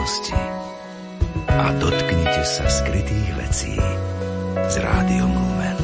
budúcnosti a dotknite sa skrytých vecí s rádiom Lumen.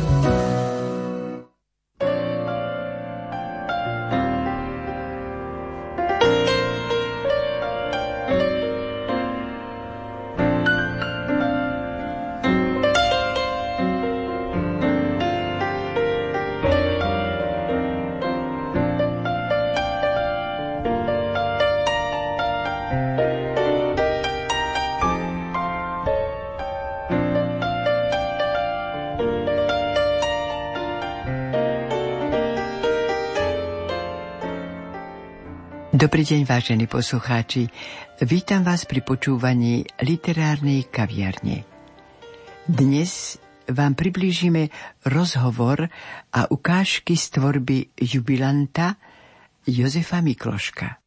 Dobrý deň, vážení poslucháči. Vítam vás pri počúvaní literárnej kaviarne. Dnes vám priblížime rozhovor a ukážky z tvorby jubilanta Jozefa Mikloška.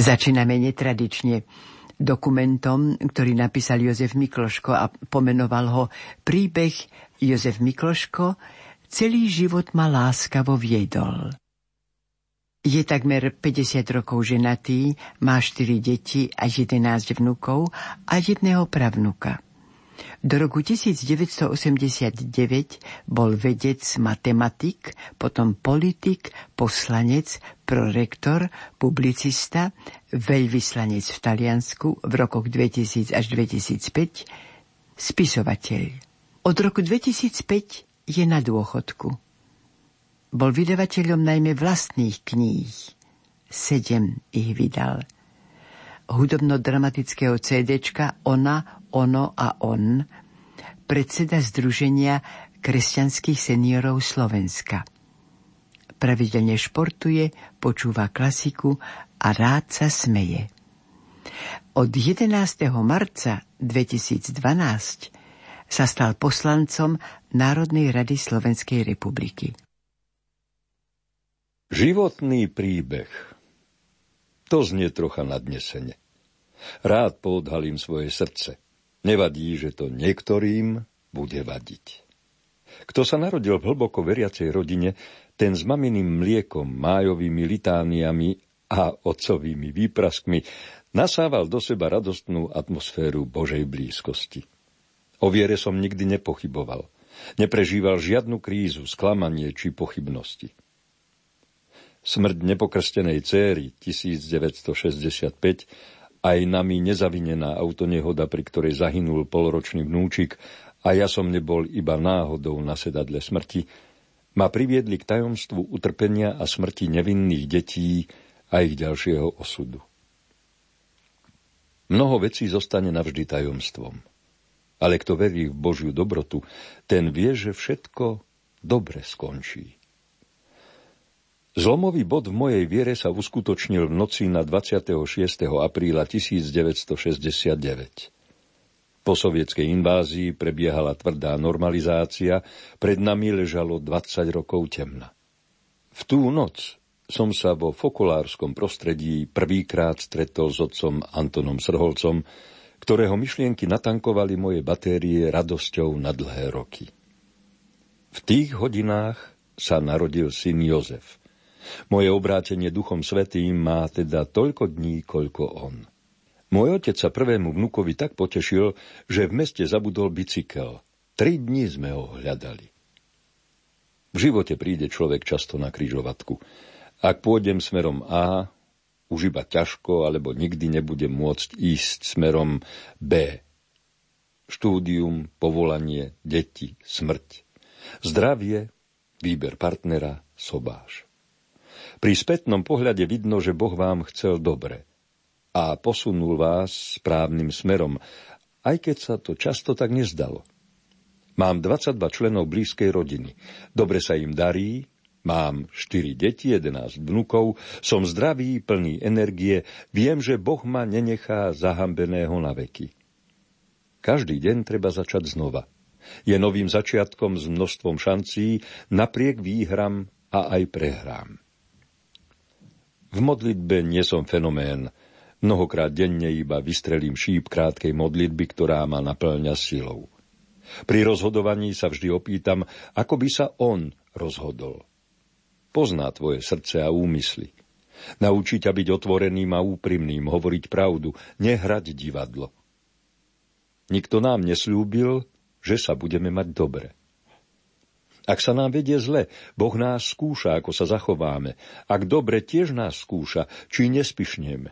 Začíname netradične dokumentom, ktorý napísal Jozef Mikloško a pomenoval ho Príbeh Jozef Mikloško Celý život ma láskavo viedol. Je takmer 50 rokov ženatý, má 4 deti a 11 vnukov a jedného pravnuka. Do roku 1989 bol vedec, matematik, potom politik, poslanec, prorektor, publicista, veľvyslanec v Taliansku v rokoch 2000 až 2005, spisovateľ. Od roku 2005 je na dôchodku. Bol vydavateľom najmä vlastných kníh. Sedem ich vydal – hudobno-dramatického CDčka Ona, Ono a On, predseda Združenia kresťanských seniorov Slovenska. Pravidelne športuje, počúva klasiku a rád sa smeje. Od 11. marca 2012 sa stal poslancom Národnej rady Slovenskej republiky. Životný príbeh. To znie trocha nadnesene. Rád poodhalím svoje srdce. Nevadí, že to niektorým bude vadiť. Kto sa narodil v hlboko veriacej rodine, ten s maminým mliekom, májovými litániami a otcovými výpraskmi nasával do seba radostnú atmosféru Božej blízkosti. O viere som nikdy nepochyboval. Neprežíval žiadnu krízu, sklamanie či pochybnosti. Smrť nepokrstenej céry 1965 aj nami nezavinená autonehoda, pri ktorej zahynul polročný vnúčik a ja som nebol iba náhodou na sedadle smrti, ma priviedli k tajomstvu utrpenia a smrti nevinných detí a ich ďalšieho osudu. Mnoho vecí zostane navždy tajomstvom. Ale kto verí v Božiu dobrotu, ten vie, že všetko dobre skončí. Zlomový bod v mojej viere sa uskutočnil v noci na 26. apríla 1969. Po sovietskej invázii prebiehala tvrdá normalizácia, pred nami ležalo 20 rokov temna. V tú noc som sa vo fokulárskom prostredí prvýkrát stretol s otcom Antonom Srholcom, ktorého myšlienky natankovali moje batérie radosťou na dlhé roky. V tých hodinách sa narodil syn Jozef. Moje obrátenie Duchom Svetým má teda toľko dní, koľko on. Môj otec sa prvému vnukovi tak potešil, že v meste zabudol bicykel. Tri dni sme ho hľadali. V živote príde človek často na kryžovatku. Ak pôjdem smerom A, už iba ťažko, alebo nikdy nebudem môcť ísť smerom B. Štúdium, povolanie, deti, smrť. Zdravie, výber partnera, sobáš. Pri spätnom pohľade vidno, že Boh vám chcel dobre a posunul vás správnym smerom, aj keď sa to často tak nezdalo. Mám 22 členov blízkej rodiny. Dobre sa im darí, mám 4 deti, 11 vnukov, som zdravý, plný energie, viem, že Boh ma nenechá zahambeného na veky. Každý deň treba začať znova. Je novým začiatkom s množstvom šancí, napriek výhram a aj prehrám. V modlitbe nie som fenomén. Mnohokrát denne iba vystrelím šíp krátkej modlitby, ktorá ma naplňa silou. Pri rozhodovaní sa vždy opýtam, ako by sa on rozhodol. Pozná tvoje srdce a úmysly. Naučí ťa byť otvoreným a úprimným, hovoriť pravdu, nehrať divadlo. Nikto nám neslúbil, že sa budeme mať dobre. Ak sa nám vedie zle, Boh nás skúša, ako sa zachováme. Ak dobre, tiež nás skúša, či nespišneme.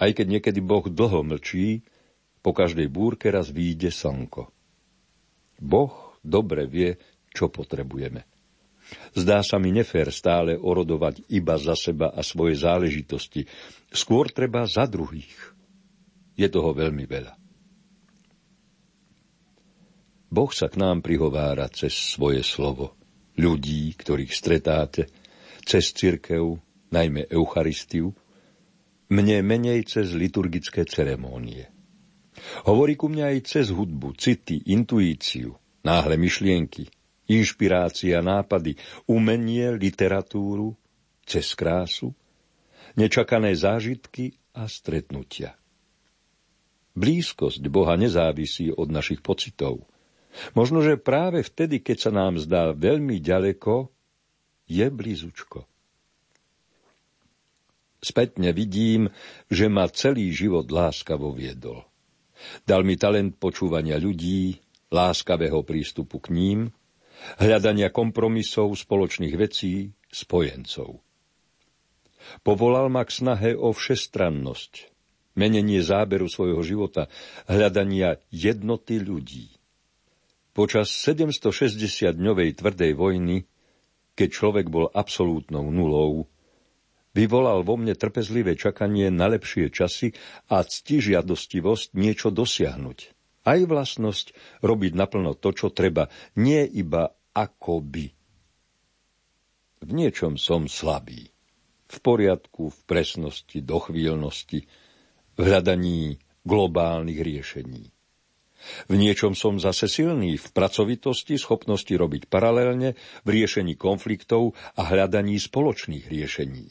Aj keď niekedy Boh dlho mlčí, po každej búrke raz výjde slnko. Boh dobre vie, čo potrebujeme. Zdá sa mi nefér stále orodovať iba za seba a svoje záležitosti. Skôr treba za druhých. Je toho veľmi veľa. Boh sa k nám prihovára cez svoje slovo, ľudí, ktorých stretáte, cez cirkev, najmä Eucharistiu, mne menej cez liturgické ceremónie. Hovorí ku mne aj cez hudbu, city, intuíciu, náhle myšlienky, inšpirácia, nápady, umenie, literatúru, cez krásu, nečakané zážitky a stretnutia. Blízkosť Boha nezávisí od našich pocitov – Možno, že práve vtedy, keď sa nám zdá veľmi ďaleko, je blízučko. Spätne vidím, že ma celý život láskavo viedol. Dal mi talent počúvania ľudí, láskavého prístupu k ním, hľadania kompromisov, spoločných vecí, spojencov. Povolal ma k snahe o všestrannosť, menenie záberu svojho života, hľadania jednoty ľudí. Počas 760-dňovej tvrdej vojny, keď človek bol absolútnou nulou, vyvolal vo mne trpezlivé čakanie na lepšie časy a ctižiadostivosť niečo dosiahnuť. Aj vlastnosť robiť naplno to, čo treba, nie iba ako by. V niečom som slabý. V poriadku, v presnosti, dochvíľnosti, v hľadaní globálnych riešení. V niečom som zase silný, v pracovitosti, schopnosti robiť paralelne, v riešení konfliktov a hľadaní spoločných riešení.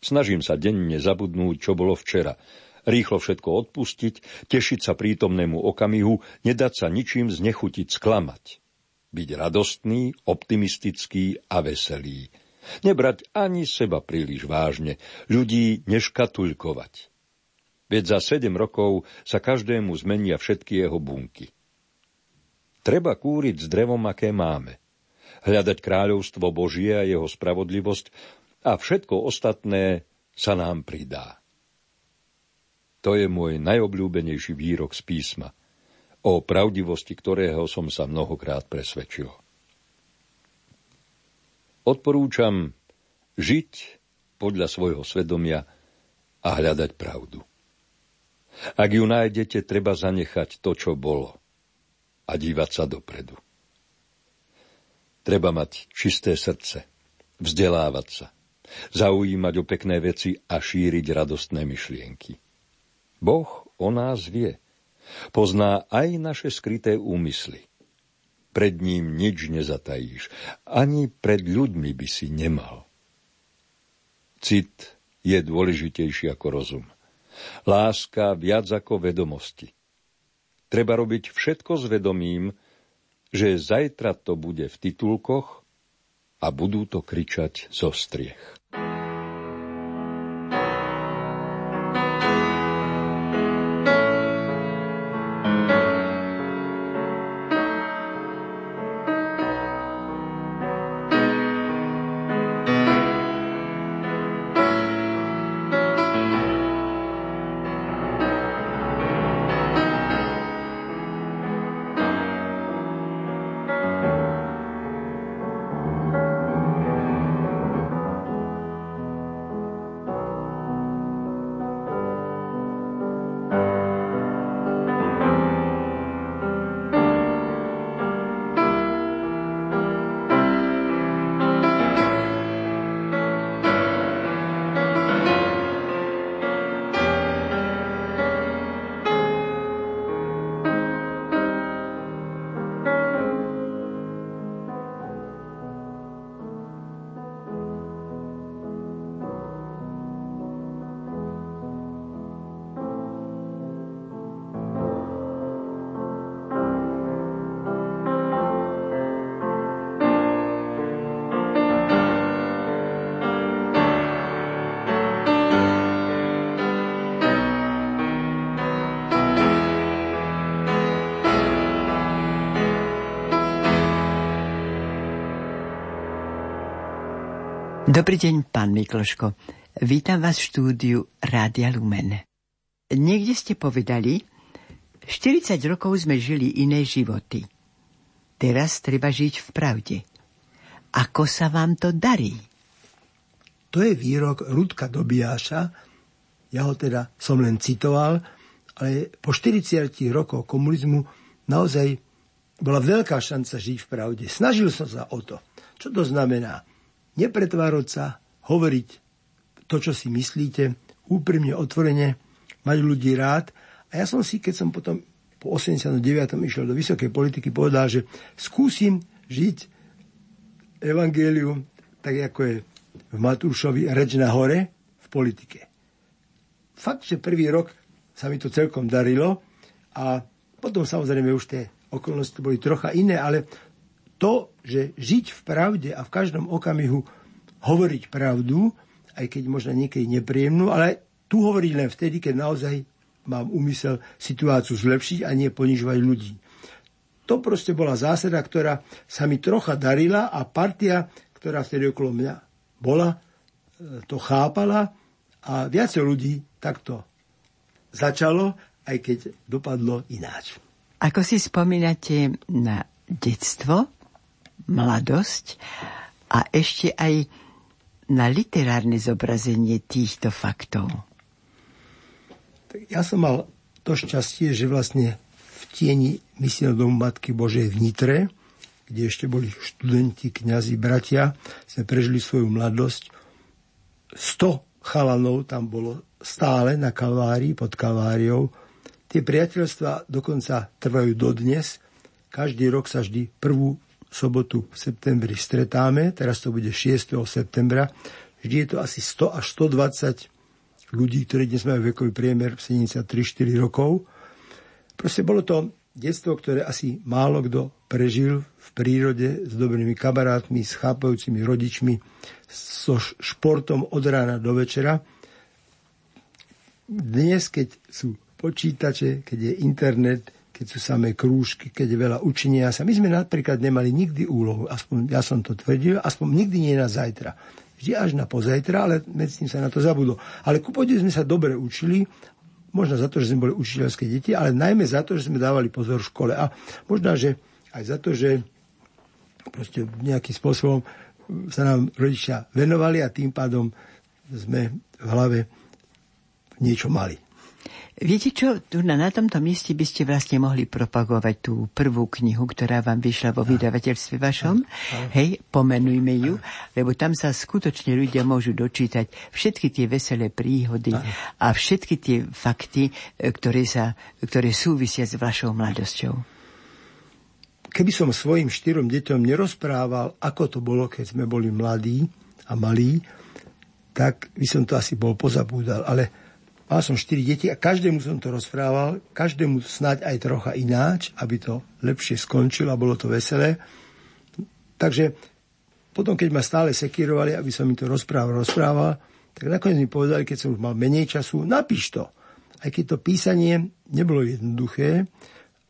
Snažím sa denne zabudnúť, čo bolo včera, rýchlo všetko odpustiť, tešiť sa prítomnému okamihu, nedať sa ničím znechutiť, sklamať. Byť radostný, optimistický a veselý. Nebrať ani seba príliš vážne, ľudí neškatulkovať veď za sedem rokov sa každému zmenia všetky jeho bunky. Treba kúriť s drevom, aké máme. Hľadať kráľovstvo Božie a jeho spravodlivosť a všetko ostatné sa nám pridá. To je môj najobľúbenejší výrok z písma, o pravdivosti ktorého som sa mnohokrát presvedčil. Odporúčam žiť podľa svojho svedomia a hľadať pravdu. Ak ju nájdete, treba zanechať to, čo bolo a dívať sa dopredu. Treba mať čisté srdce, vzdelávať sa, zaujímať o pekné veci a šíriť radostné myšlienky. Boh o nás vie. Pozná aj naše skryté úmysly. Pred ním nič nezatajíš, ani pred ľuďmi by si nemal. Cit je dôležitejší ako rozum. Láska viac ako vedomosti. Treba robiť všetko s vedomím, že zajtra to bude v titulkoch a budú to kričať zo striech. Dobrý deň, pán Mikloško. Vítam vás v štúdiu Rádia Lumen. Niekde ste povedali, 40 rokov sme žili iné životy. Teraz treba žiť v pravde. Ako sa vám to darí? To je výrok Rudka Dobiaša, ja ho teda som len citoval, ale po 40 rokoch komunizmu naozaj bola veľká šanca žiť v pravde. Snažil som sa o to. Čo to znamená? Nepretvárať sa, hovoriť to, čo si myslíte, úprimne, otvorene, mať ľudí rád. A ja som si, keď som potom po 89. išiel do vysokej politiky, povedal, že skúsim žiť evangelium tak, ako je v Matúšovi reč na hore v politike. Fakt, že prvý rok sa mi to celkom darilo a potom samozrejme už tie okolnosti boli trocha iné, ale to, že žiť v pravde a v každom okamihu hovoriť pravdu, aj keď možno niekedy nepríjemnú, ale tu hovoriť len vtedy, keď naozaj mám úmysel situáciu zlepšiť a nie ponižovať ľudí. To proste bola zásada, ktorá sa mi trocha darila a partia, ktorá vtedy okolo mňa bola, e, to chápala a viacej ľudí takto začalo, aj keď dopadlo ináč. Ako si spomínate na detstvo, mladosť a ešte aj na literárne zobrazenie týchto faktov? Ja som mal to šťastie, že vlastne v tieni misijného domu Matky Božej v Nitre, kde ešte boli študenti, kňazi, bratia, sme prežili svoju mladosť. 100 chalanov tam bolo stále na Kalvárii, pod Kalváriou. Tie priateľstva dokonca trvajú dodnes. Každý rok sa vždy prvú sobotu v septembri stretáme, teraz to bude 6. septembra. Vždy je to asi 100 až 120 ľudí, ktorí dnes majú vekový priemer 73-4 rokov. Proste bolo to detstvo, ktoré asi málo kto prežil v prírode s dobrými kamarátmi, s chápajúcimi rodičmi, so športom od rána do večera. Dnes, keď sú počítače, keď je internet, keď sú samé krúžky, keď je veľa učenia sa. My sme napríklad nemali nikdy úlohu, aspoň ja som to tvrdil, aspoň nikdy nie na zajtra. Vždy až na pozajtra, ale medzi tým sa na to zabudlo. Ale ku sme sa dobre učili, možno za to, že sme boli učiteľské deti, ale najmä za to, že sme dávali pozor v škole. A možno, že aj za to, že proste nejakým spôsobom sa nám rodičia venovali a tým pádom sme v hlave niečo mali. Viete čo, tu na, na tomto mieste by ste vlastne mohli propagovať tú prvú knihu, ktorá vám vyšla vo vydavateľstve vašom. Hej, pomenujme ju, lebo tam sa skutočne ľudia môžu dočítať všetky tie veselé príhody a všetky tie fakty, e, ktoré, sa, ktoré súvisia s vašou mladosťou. Keby som svojim štyrom deťom nerozprával, ako to bolo, keď sme boli mladí a malí, tak by som to asi bol pozabúdal. Ale mal som štyri deti a každému som to rozprával, každému snáď aj trocha ináč, aby to lepšie skončilo a bolo to veselé. Takže potom, keď ma stále sekírovali, aby som im to rozprával, rozprával, tak nakoniec mi povedali, keď som už mal menej času, napíš to. Aj keď to písanie nebolo jednoduché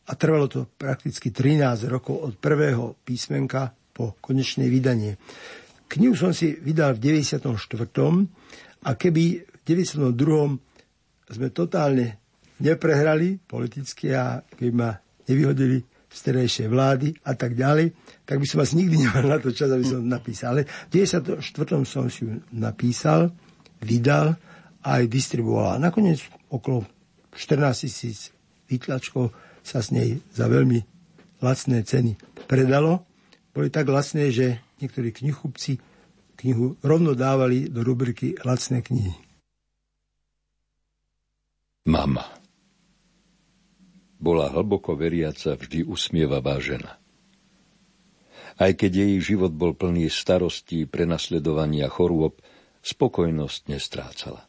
a trvalo to prakticky 13 rokov od prvého písmenka po konečné vydanie. Knihu som si vydal v 94. a keby v 92. sme totálne neprehrali politicky a keby ma nevyhodili z terajšej vlády a tak ďalej, tak by som vás nikdy nemal na to čas, aby som napísal. Ale v 94. som si napísal, vydal a aj distribuoval. Nakoniec okolo 14 tisíc výtlačkov sa s nej za veľmi lacné ceny predalo. Boli tak lacné, že niektorí knihkupci knihu rovno dávali do rubriky lacné knihy. Mama bola hlboko veriaca, vždy usmievavá žena. Aj keď jej život bol plný starostí, prenasledovania chorôb, spokojnosť nestrácala.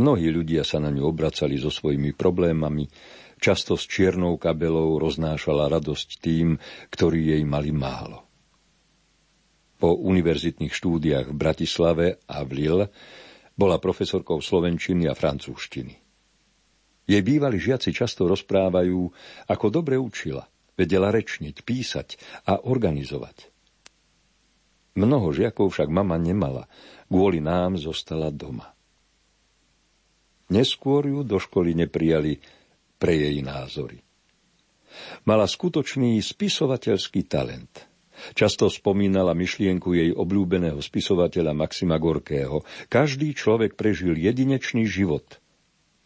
Mnohí ľudia sa na ňu obracali so svojimi problémami, často s čiernou kabelou roznášala radosť tým, ktorí jej mali málo. Po univerzitných štúdiách v Bratislave a v Lille bola profesorkou slovenčiny a francúzštiny. Jej bývali žiaci často rozprávajú, ako dobre učila, vedela rečniť, písať a organizovať. Mnoho žiakov však mama nemala, kvôli nám zostala doma. Neskôr ju do školy neprijali pre jej názory. Mala skutočný spisovateľský talent. Často spomínala myšlienku jej obľúbeného spisovateľa Maxima Gorkého. Každý človek prežil jedinečný život.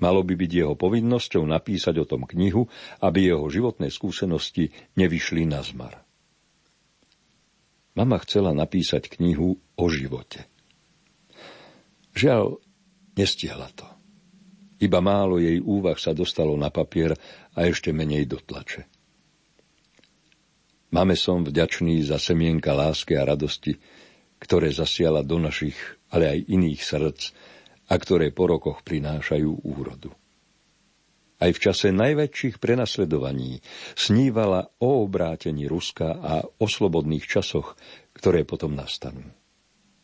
Malo by byť jeho povinnosťou napísať o tom knihu, aby jeho životné skúsenosti nevyšli na zmar. Mama chcela napísať knihu o živote. Žiaľ, nestihla to. Iba málo jej úvah sa dostalo na papier a ešte menej do tlače. Máme som vďačný za semienka lásky a radosti, ktoré zasiala do našich, ale aj iných srdc a ktoré po rokoch prinášajú úrodu. Aj v čase najväčších prenasledovaní snívala o obrátení Ruska a o slobodných časoch, ktoré potom nastanú.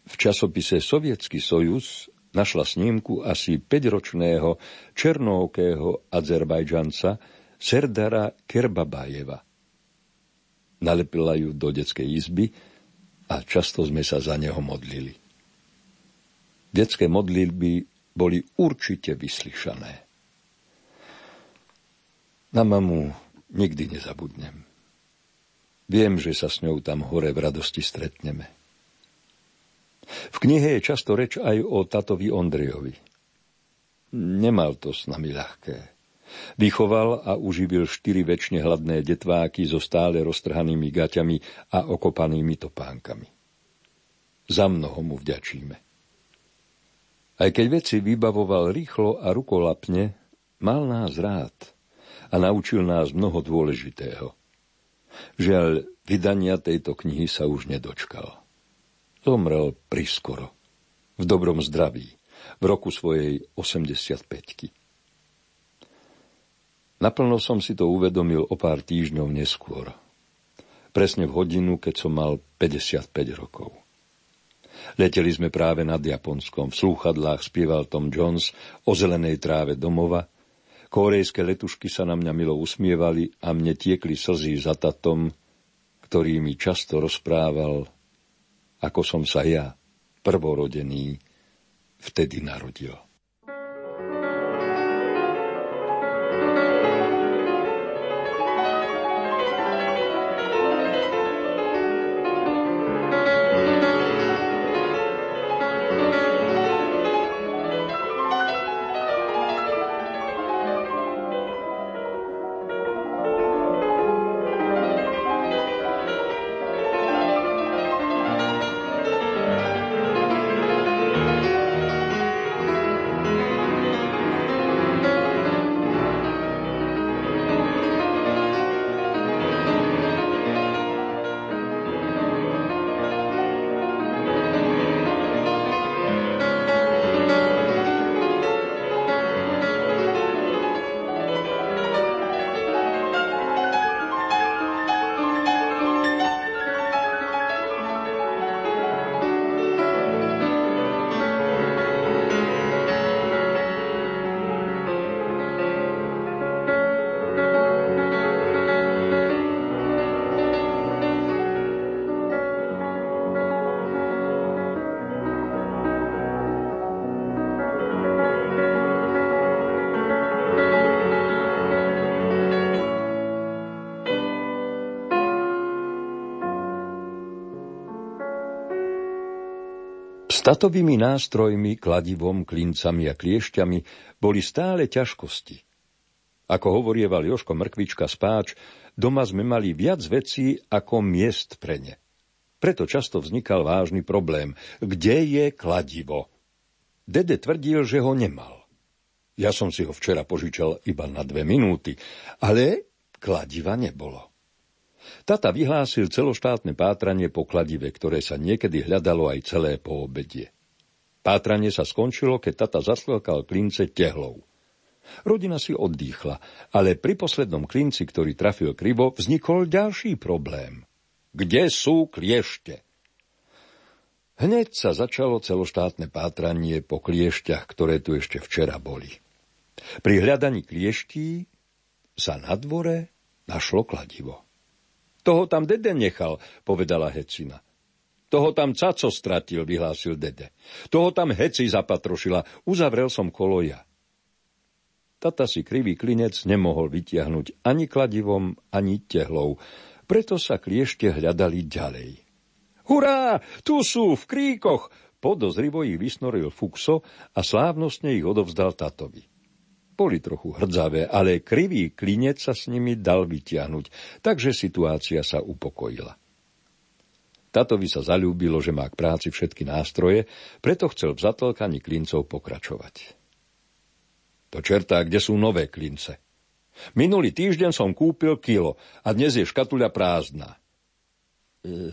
V časopise Sovietský sojuz našla snímku asi 5-ročného černókého Azerbajdžanca Serdara Kerbabajeva. Nalepila ju do detskej izby a často sme sa za neho modlili. Detské modlitby boli určite vyslyšané. Na mamu nikdy nezabudnem. Viem, že sa s ňou tam hore v radosti stretneme. V knihe je často reč aj o tatovi Ondrejovi. Nemal to s nami ľahké. Vychoval a uživil štyri väčšine hladné detváky so stále roztrhanými gaťami a okopanými topánkami. Za mnoho mu vďačíme. Aj keď veci vybavoval rýchlo a rukolapne, mal nás rád a naučil nás mnoho dôležitého. Žiaľ, vydania tejto knihy sa už nedočkal. Zomrel priskoro, v dobrom zdraví, v roku svojej 85-ky. Naplno som si to uvedomil o pár týždňov neskôr. Presne v hodinu, keď som mal 55 rokov. Leteli sme práve nad Japonskom. V slúchadlách spieval Tom Jones o zelenej tráve domova. Kórejské letušky sa na mňa milo usmievali a mne tiekli slzy za tatom, ktorý mi často rozprával ako som sa ja, prvorodený, vtedy narodil. Statovými nástrojmi, kladivom, klincami a kliešťami boli stále ťažkosti. Ako hovorieval Joško Mrkvička spáč, doma sme mali viac vecí ako miest pre ne. Preto často vznikal vážny problém. Kde je kladivo? Dede tvrdil, že ho nemal. Ja som si ho včera požičal iba na dve minúty, ale kladiva nebolo. Tata vyhlásil celoštátne pátranie po kladive, ktoré sa niekedy hľadalo aj celé po obedie. Pátranie sa skončilo, keď tata zaslokal klince tehlou. Rodina si oddychla, ale pri poslednom klinci, ktorý trafil krivo, vznikol ďalší problém. Kde sú kliešte? Hneď sa začalo celoštátne pátranie po kliešťach, ktoré tu ešte včera boli. Pri hľadaní klieští sa na dvore našlo kladivo. Toho tam dede nechal, povedala Hecina. Toho tam caco stratil, vyhlásil dede. Toho tam heci zapatrošila, uzavrel som koloja. Tata si krivý klinec nemohol vytiahnuť ani kladivom, ani tehlou, preto sa kliešte hľadali ďalej. Hurá, tu sú, v kríkoch! Podozrivo ich vysnoril Fuxo a slávnostne ich odovzdal tatovi. Boli trochu hrdzavé, ale krivý klinec sa s nimi dal vytiahnuť, takže situácia sa upokojila. Tatovi sa zalúbilo, že má k práci všetky nástroje, preto chcel v zatlkaní klincov pokračovať. To čertá, kde sú nové klince. Minulý týždeň som kúpil kilo a dnes je škatuľa prázdna. E,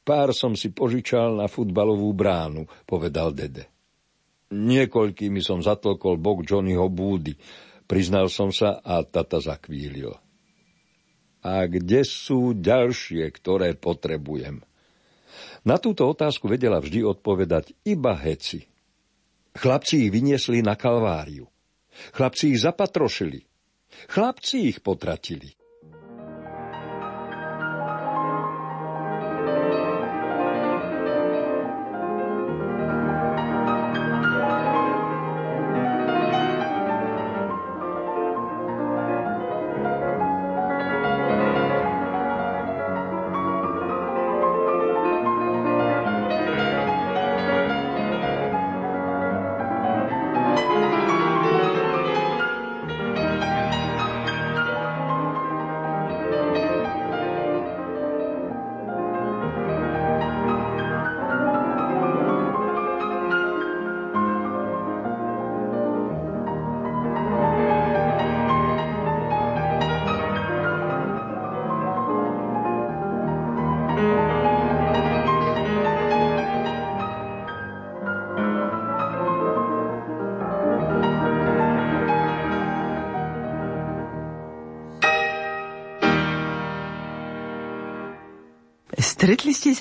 pár som si požičal na futbalovú bránu, povedal Dede. Niekoľkými som zatlkol bok Johnnyho búdy. Priznal som sa a tata zakvílil. A kde sú ďalšie, ktoré potrebujem? Na túto otázku vedela vždy odpovedať iba heci. Chlapci ich vyniesli na kalváriu. Chlapci ich zapatrošili. Chlapci ich potratili.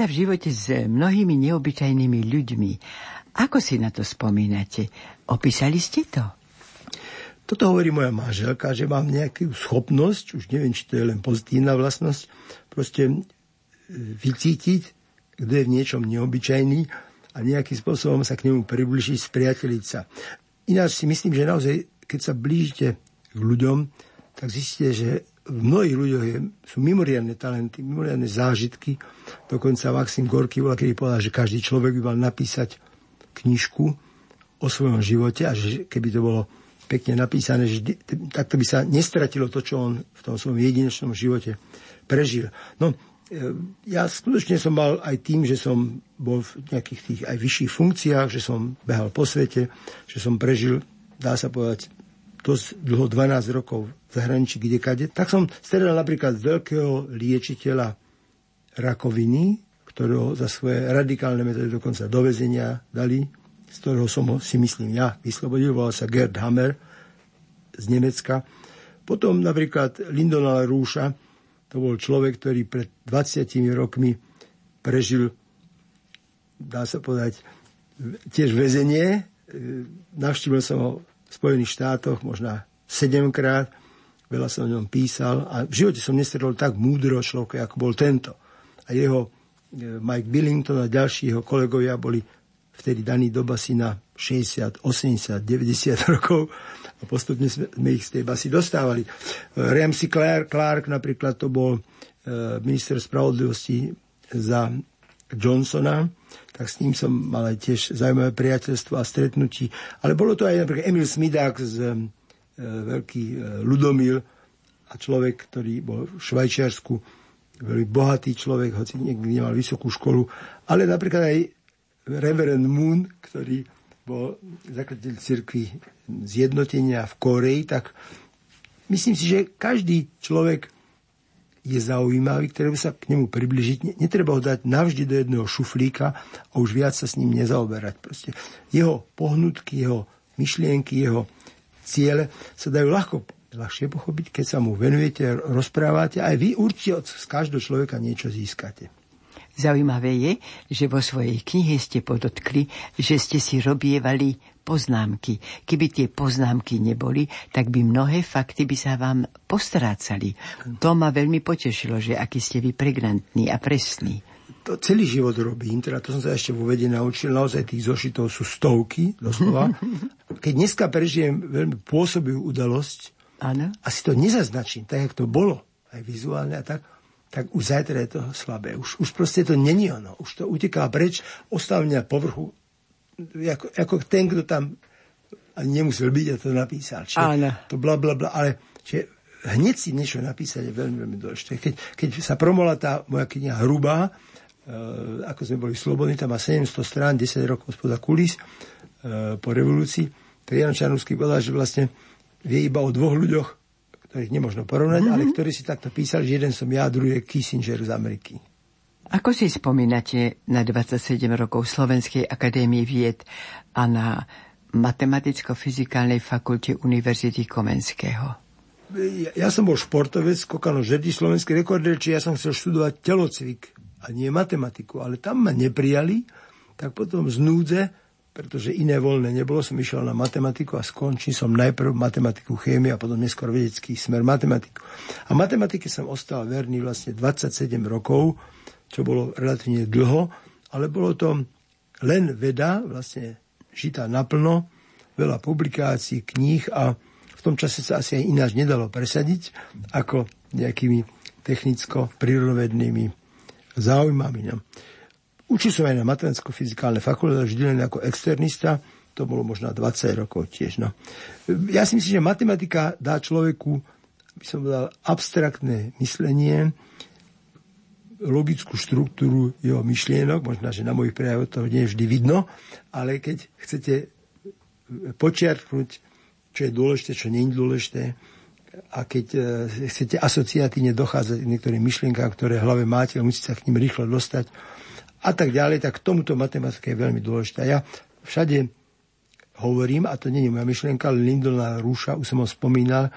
Sa v živote s mnohými neobyčajnými ľuďmi. Ako si na to spomínate? Opísali ste to? Toto hovorí moja manželka, že mám nejakú schopnosť, už neviem, či to je len pozitívna vlastnosť, proste e, vycítiť, kto je v niečom neobyčajný a nejakým spôsobom sa k nemu približiť, spriateliť sa. Ináč si myslím, že naozaj, keď sa blížite k ľuďom, tak zistíte, že v mnohých ľuďoch je, sú mimoriadne talenty, mimoriadne zážitky. Dokonca Maxim Gorky bola, kedy povedal, že každý človek by mal napísať knižku o svojom živote a že keby to bolo pekne napísané, že takto by sa nestratilo to, čo on v tom svojom jedinečnom živote prežil. No, e, ja skutočne som mal aj tým, že som bol v nejakých tých aj vyšších funkciách, že som behal po svete, že som prežil, dá sa povedať, dosť dlho 12 rokov v zahraničí kade, tak som stredal napríklad veľkého liečiteľa rakoviny, ktorého za svoje radikálne metódy dokonca do vezenia dali, z ktorého som ho, si myslím, ja vyslobodil, volal sa Gerd Hammer z Nemecka. Potom napríklad Lindonal Rúša, to bol človek, ktorý pred 20 rokmi prežil, dá sa povedať, tiež väzenie. Navštívil som ho Spojených štátoch, možno sedemkrát, veľa som o ňom písal a v živote som nestredol tak múdro človeka, ako bol tento. A jeho e, Mike Billington a ďalší jeho kolegovia boli vtedy daný do basy na 60, 80, 90 rokov a postupne sme ich z tej basy dostávali. E, Ramsey Clark, Clark napríklad to bol e, minister spravodlivosti za Johnsona, tak s ním som mal aj tiež zaujímavé priateľstvo a stretnutí. Ale bolo to aj napríklad Emil Smidák z e, veľký e, Ludomil a človek, ktorý bol v Švajčiarsku, veľmi bohatý človek, hoci niekdy nemal vysokú školu, ale napríklad aj Reverend Moon, ktorý bol zakladateľ cirkvi zjednotenia v Koreji, tak myslím si, že každý človek je zaujímavý, ktorý sa k nemu približiť. Netreba ho dať navždy do jedného šuflíka a už viac sa s ním nezaoberať. Proste jeho pohnutky, jeho myšlienky, jeho ciele sa dajú ľahko, ľahšie pochopiť, keď sa mu venujete, rozprávate. Aj vy určite z každého človeka niečo získate. Zaujímavé je, že vo svojej knihe ste podotkli, že ste si robievali poznámky. Keby tie poznámky neboli, tak by mnohé fakty by sa vám postrácali. To ma veľmi potešilo, že aký ste vy pregnantní a presní. To celý život robím, teda to som sa ešte vo vede naučil, naozaj tých zošitov sú stovky, doslova. Keď dneska prežijem veľmi pôsobivú udalosť, ano. a si to nezaznačím, tak jak to bolo, aj vizuálne a tak, tak už zajtra je to slabé. Už, už proste to není ono. Už to uteká preč, ostáva na povrchu, ako, ako ten, kto tam ani nemusel byť a to napísal. Čiže Áno. To bla, bla, bla. Ale čiže hneď si niečo napísať je veľmi, veľmi dôležité. Keď, keď sa promola tá moja kniha Hrubá, e, ako sme boli slobodní, tam má 700 strán, 10 rokov spoza kulis e, po revolúcii, tak Jan Čarnovský povedal, že vlastne vie iba o dvoch ľuďoch, ktorých nemôžno porovnať, mm-hmm. ale ktorí si takto písali, že jeden som ja, druhý je Kissinger z Ameriky. Ako si spomínate na 27 rokov Slovenskej akadémie vied a na Matematicko-fyzikálnej fakulte Univerzity Komenského? Ja, ja som bol športovec, skokano žedy slovenský rekorder, či ja som chcel študovať telocvik a nie matematiku, ale tam ma neprijali, tak potom z núdze pretože iné voľné nebolo, som išiel na matematiku a skončil som najprv matematiku, chémiu a potom neskôr vedecký smer matematiku. A matematike som ostal verný vlastne 27 rokov, čo bolo relatívne dlho, ale bolo to len veda, vlastne žitá naplno, veľa publikácií, kníh a v tom čase sa asi aj ináč nedalo presadiť ako nejakými technicko-prírodovednými záujmami. No. Učil som aj na matematicko-fyzikálne fakulte, vždy len ako externista, to bolo možno 20 rokov tiež. No. Ja si myslím, že matematika dá človeku, by som povedal, abstraktné myslenie, logickú štruktúru jeho myšlienok, možno, že na mojich prejavoch to nie vždy vidno, ale keď chcete počiarknúť, čo je dôležité, čo nie je dôležité, a keď e, chcete asociatívne dochádzať k niektorým myšlienkám, ktoré v hlave máte, musíte sa k ním rýchlo dostať, a tak ďalej, tak tomuto matematika je veľmi dôležitá. Ja všade hovorím, a to nie je moja myšlienka, ale Lindona Rúša, už som ho spomínal,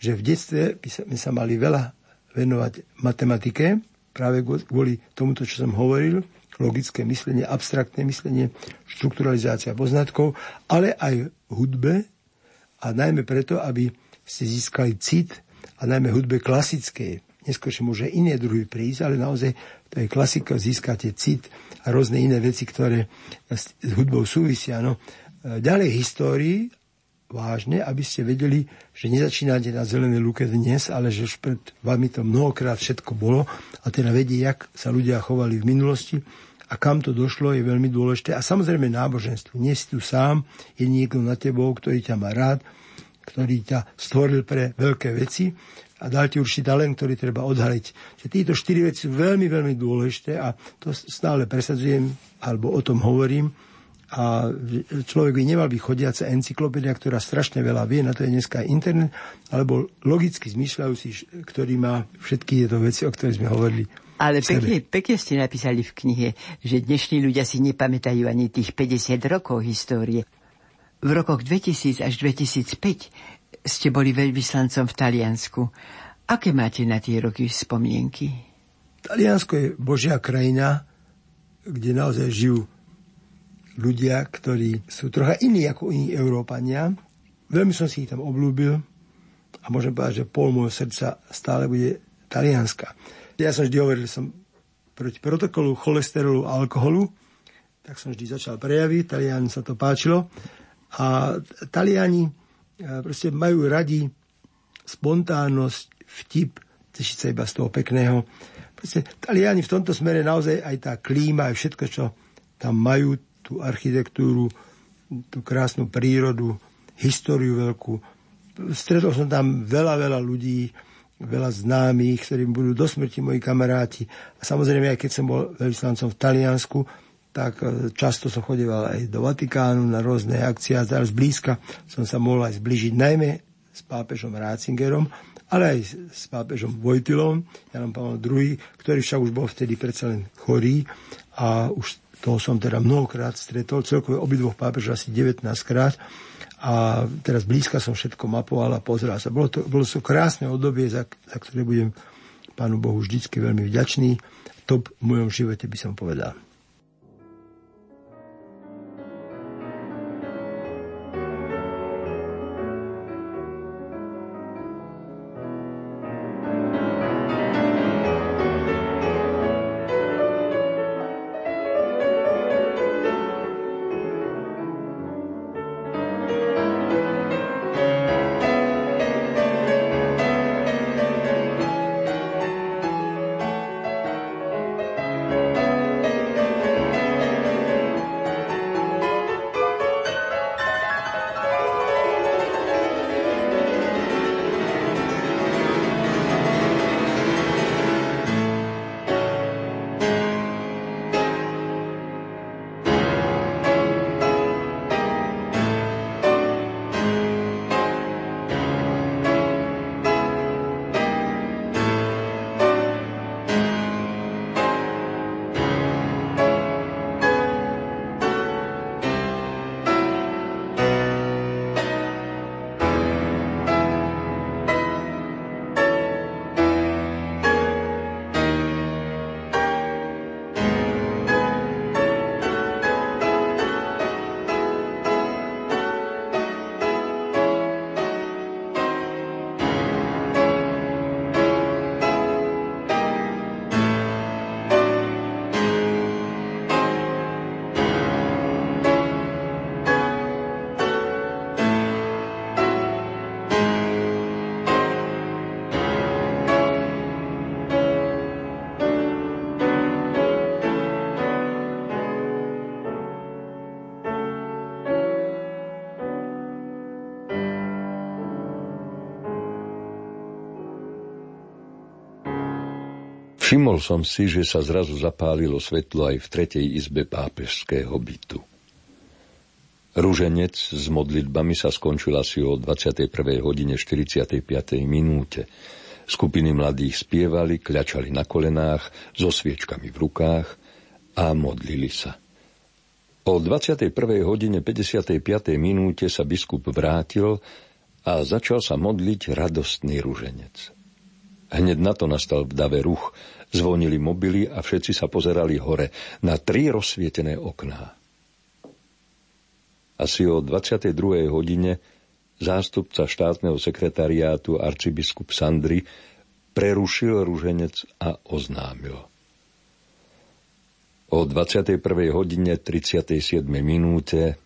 že v detstve by sme sa mali veľa venovať matematike, práve kvôli tomuto, čo som hovoril, logické myslenie, abstraktné myslenie, štrukturalizácia poznatkov, ale aj hudbe a najmä preto, aby ste získali cit a najmä hudbe klasickej, neskôr môže iné druhy prísť, ale naozaj to je klasika, získate cit a rôzne iné veci, ktoré s hudbou súvisia. No. E, ďalej histórii, vážne, aby ste vedeli, že nezačínate na zelenej luke dnes, ale že už pred vami to mnohokrát všetko bolo a teda vedie, jak sa ľudia chovali v minulosti a kam to došlo, je veľmi dôležité. A samozrejme náboženstvo. Nie si tu sám, je niekto na tebou, ktorý ťa má rád, ktorý ťa stvoril pre veľké veci a dal ti určitý talent, ktorý treba odhaliť. Čiže títo štyri veci sú veľmi, veľmi dôležité a to stále presadzujem, alebo o tom hovorím. A človek by nemal byť chodiaca encyklopédia, ktorá strašne veľa vie, na to je dneska internet, alebo logicky zmyšľajúci, ktorý má všetky tieto veci, o ktorých sme hovorili. Ale pekne, pekne ste napísali v knihe, že dnešní ľudia si nepamätajú ani tých 50 rokov histórie. V rokoch 2000 až 2005 ste boli veľvyslancom v Taliansku. Aké máte na tie roky spomienky? Taliansko je božia krajina, kde naozaj žijú ľudia, ktorí sú trocha iní ako iní Európania. Veľmi som si ich tam oblúbil a môžem povedať, že pol môjho srdca stále bude talianska. Ja som vždy hovoril, že som proti protokolu cholesterolu a alkoholu, tak som vždy začal prejaviť, Taliani sa to páčilo. A Taliani proste majú radi spontánnosť, vtip, tešiť sa iba z toho pekného. Proste, Taliani v tomto smere naozaj aj tá klíma, aj všetko, čo tam majú, tú architektúru, tú krásnu prírodu, históriu veľkú. Stretol som tam veľa, veľa ľudí, veľa známych, ktorým budú do smrti moji kamaráti. A samozrejme, aj keď som bol veľvyslancom v Taliansku, tak e, často som chodeval aj do Vatikánu na rôzne akcie a teraz blízka som sa mohol aj zbližiť najmä s pápežom Ratzingerom, ale aj s pápežom Vojtilom, Janom Pavlom II, ktorý však už bol vtedy predsa len chorý a už toho som teda mnohokrát stretol, celkové obidvoch pápežov asi 19 krát a teraz blízka som všetko mapoval a pozeral sa. Bolo to, bolo to krásne obdobie, za, za ktoré budem Pánu Bohu vždycky veľmi vďačný. Top v mojom živote by som povedal. Všimol som si, že sa zrazu zapálilo svetlo aj v tretej izbe pápežského bytu. Rúženec s modlitbami sa skončil asi o 21. hodine 45. minúte. Skupiny mladých spievali, kľačali na kolenách, so sviečkami v rukách a modlili sa. O 21. hodine 55. minúte sa biskup vrátil a začal sa modliť radostný rúženec. Hneď na to nastal v dave ruch, Zvonili mobily a všetci sa pozerali hore na tri rozsvietené okná. Asi o 22. hodine zástupca štátneho sekretariátu arcibiskup Sandry prerušil ruženec a oznámil. O 21. hodine 37. minúte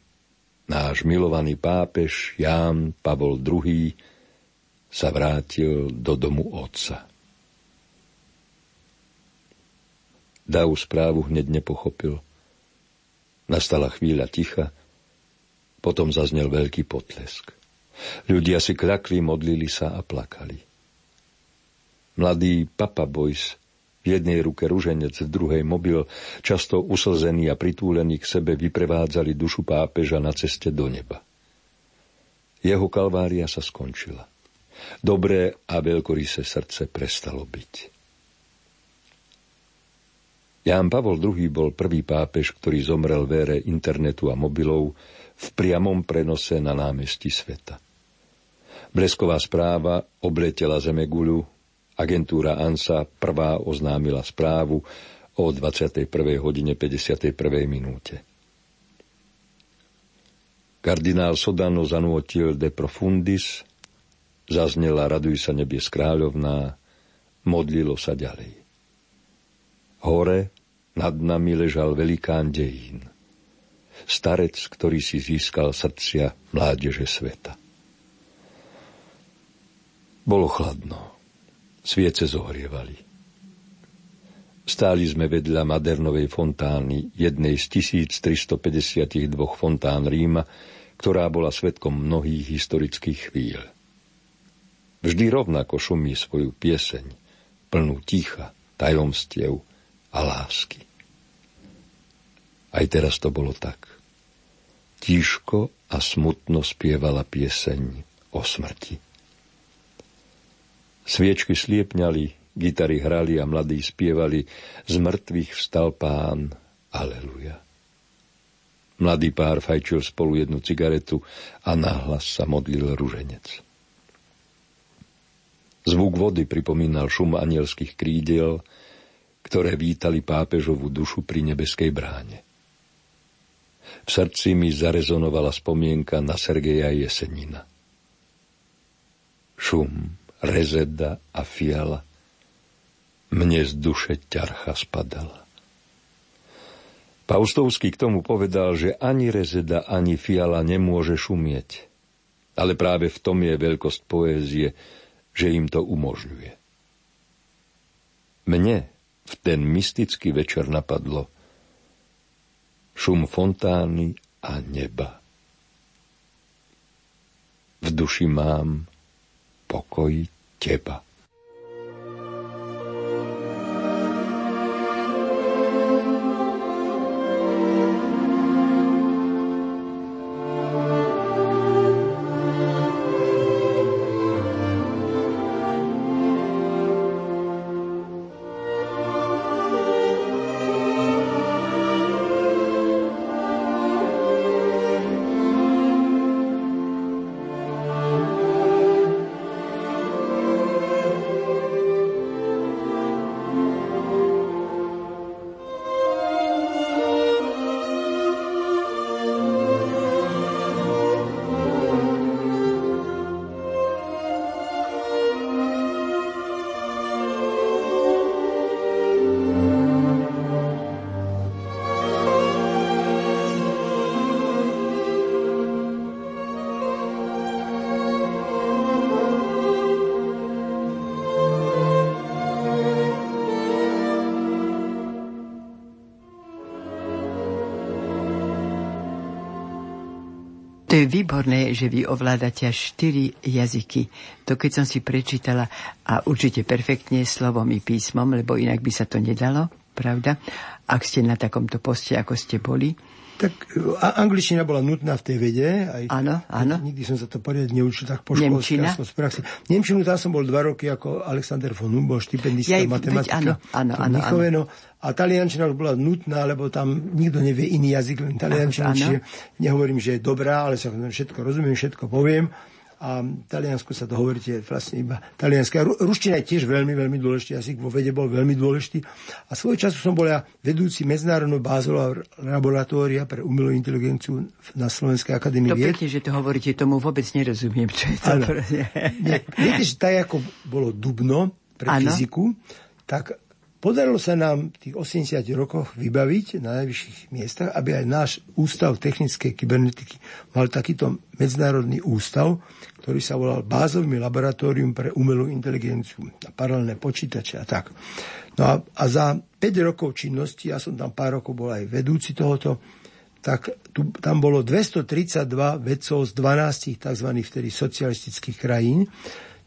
náš milovaný pápež Ján Pavol II sa vrátil do domu otca. Dav správu hneď nepochopil. Nastala chvíľa ticha, potom zaznel veľký potlesk. Ľudia si kľakli, modlili sa a plakali. Mladý Papa Boys, v jednej ruke ruženec, v druhej mobil, často uslzený a pritúlený k sebe, vyprevádzali dušu pápeža na ceste do neba. Jeho kalvária sa skončila. Dobré a veľkorysé srdce prestalo byť. Ján Pavol II bol prvý pápež, ktorý zomrel v ére internetu a mobilov v priamom prenose na námestí sveta. Blesková správa obletela Zemeguľu, agentúra ANSA prvá oznámila správu o 21. hodine 51. minúte. Kardinál Sodano zanúotil de profundis, zaznela Raduj sa nebies kráľovná, modlilo sa ďalej. Hore nad nami ležal velikán dejín. Starec, ktorý si získal srdcia mládeže sveta. Bolo chladno. Sviece zohrievali. Stáli sme vedľa Madernovej fontány, jednej z 1352 fontán Ríma, ktorá bola svetkom mnohých historických chvíľ. Vždy rovnako šumí svoju pieseň, plnú ticha, tajomstiev a lásky. Aj teraz to bolo tak. Tížko a smutno spievala pieseň o smrti. Sviečky sliepňali, Gitary hrali a mladí spievali, z mŕtvych vstal pán, aleluja. Mladý pár fajčil spolu jednu cigaretu a nahlas sa modlil ruženec. Zvuk vody pripomínal šum anielských krídel, ktoré vítali pápežovú dušu pri nebeskej bráne. V srdci mi zarezonovala spomienka na Sergeja Jesenina. Šum, rezeda a fiala – mne z duše ťarcha spadala. Paustovský k tomu povedal, že ani rezeda, ani fiala nemôže šumieť. Ale práve v tom je veľkosť poézie, že im to umožňuje. Mne v ten mystický večer napadlo šum fontány a neba. V duši mám pokoj teba. To je výborné, že vy ovládate štyri jazyky. To keď som si prečítala a určite perfektne slovom i písmom, lebo inak by sa to nedalo, pravda? Ak ste na takomto poste, ako ste boli. Tak a, angličtina bola nutná v tej vede. Aj, áno, áno. Nikdy som sa to poriadne neučil tak po Nemčina? z praxi. Nemčinu tam som bol dva roky ako Alexander von Humboldt, štipendista ja, matematika. Áno, áno, áno, áno. No, a taliančina už bola nutná, lebo tam nikto nevie iný jazyk, len taliančina, čiže nehovorím, že je dobrá, ale sa všetko rozumiem, všetko poviem a v Taliansku sa to hovoríte vlastne iba talianské. Ruština je tiež veľmi, veľmi dôležitý jazyk, vo vede bol veľmi dôležitý. A svoj času som bol ja vedúci medzinárodného bázolového laboratória pre umelú inteligenciu na Slovenskej akadémii To pekne, že to hovoríte, tomu vôbec nerozumiem, čo je to. Viete, že tak ako bolo Dubno pre ano. fyziku, tak Podarilo sa nám v tých 80 rokoch vybaviť na najvyšších miestach, aby aj náš ústav technickej kybernetiky mal takýto medzinárodný ústav, ktorý sa volal Bázovým laboratórium pre umelú inteligenciu a paralelné počítače a tak. No a, a za 5 rokov činnosti, ja som tam pár rokov bol aj vedúci tohoto, tak tu, tam bolo 232 vedcov z 12 tzv. vtedy socialistických krajín,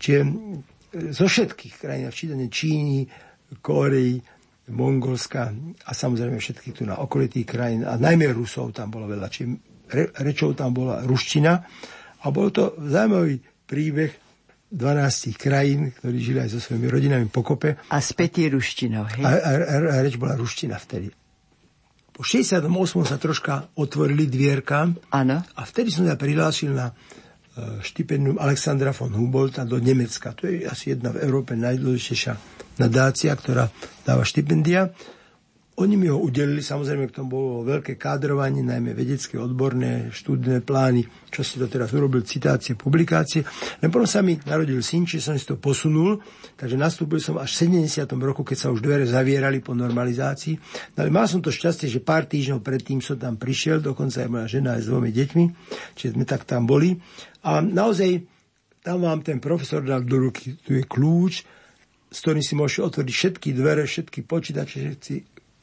čiže zo všetkých krajín, včítane Číny, Kórei, Mongolska a samozrejme všetkých tu na okolitých krajín a najmä Rusov tam bolo veľa. Čiže re, rečou tam bola ruština a bol to zaujímavý príbeh 12 krajín, ktorí žili aj so svojimi rodinami pokope. A spätý ruštinou, hej? A, a, a, a reč bola ruština vtedy. Po 68. sa troška otvorili dvierka. Áno. A vtedy som sa prihlásil na e, štipendium Alexandra von Humboldta do Nemecka. To je asi jedna v Európe najdôležitejšia nadácia, ktorá dáva štipendia. Oni mi ho udelili, samozrejme k tomu bolo veľké kádrovanie, najmä vedecké, odborné, študné plány, čo si to teraz urobil, citácie, publikácie. Len potom sa mi narodil syn, či som si to posunul, takže nastúpil som až v 70. roku, keď sa už dvere zavierali po normalizácii. No, ale mal som to šťastie, že pár týždňov predtým som tam prišiel, dokonca aj moja žena aj s dvomi deťmi, čiže sme tak tam boli. A naozaj tam vám ten profesor dal do ruky, tu je kľúč, s ktorým si môžete otvoriť všetky dvere, všetky počítače, všetky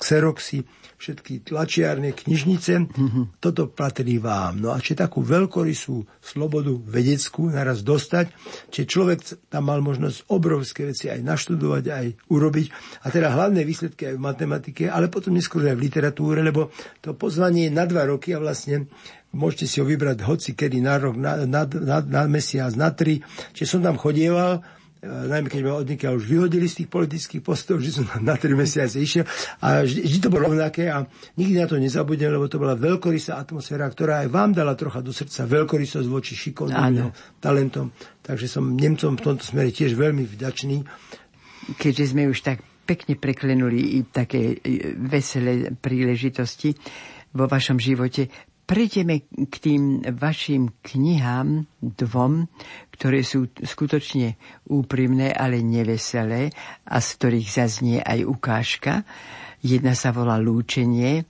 xeroxy, všetky tlačiarne, knižnice. Mm-hmm. Toto patrí vám. No a či takú veľkorysú slobodu vedeckú naraz dostať, či človek tam mal možnosť obrovské veci aj naštudovať, aj urobiť. A teda hlavné výsledky aj v matematike, ale potom neskôr aj v literatúre, lebo to pozvanie je na dva roky a vlastne môžete si ho vybrať hoci kedy na rok, na, na, na, na mesiac, na tri. Čiže som tam chodieval najmä keď ma odnikia už vyhodili z tých politických postov, že som na 3 mesiace išiel a vždy, vždy to bolo rovnaké a nikdy na to nezabudnem, lebo to bola veľkorysá atmosféra, ktorá aj vám dala trocha do srdca veľkorysosť voči šikovným talentom. Takže som Nemcom v tomto smere tiež veľmi vďačný. Keďže sme už tak pekne preklenuli i také e, veselé príležitosti vo vašom živote, prejdeme k tým vašim knihám dvom, ktoré sú skutočne úprimné, ale neveselé a z ktorých zaznie aj ukážka. Jedna sa volá Lúčenie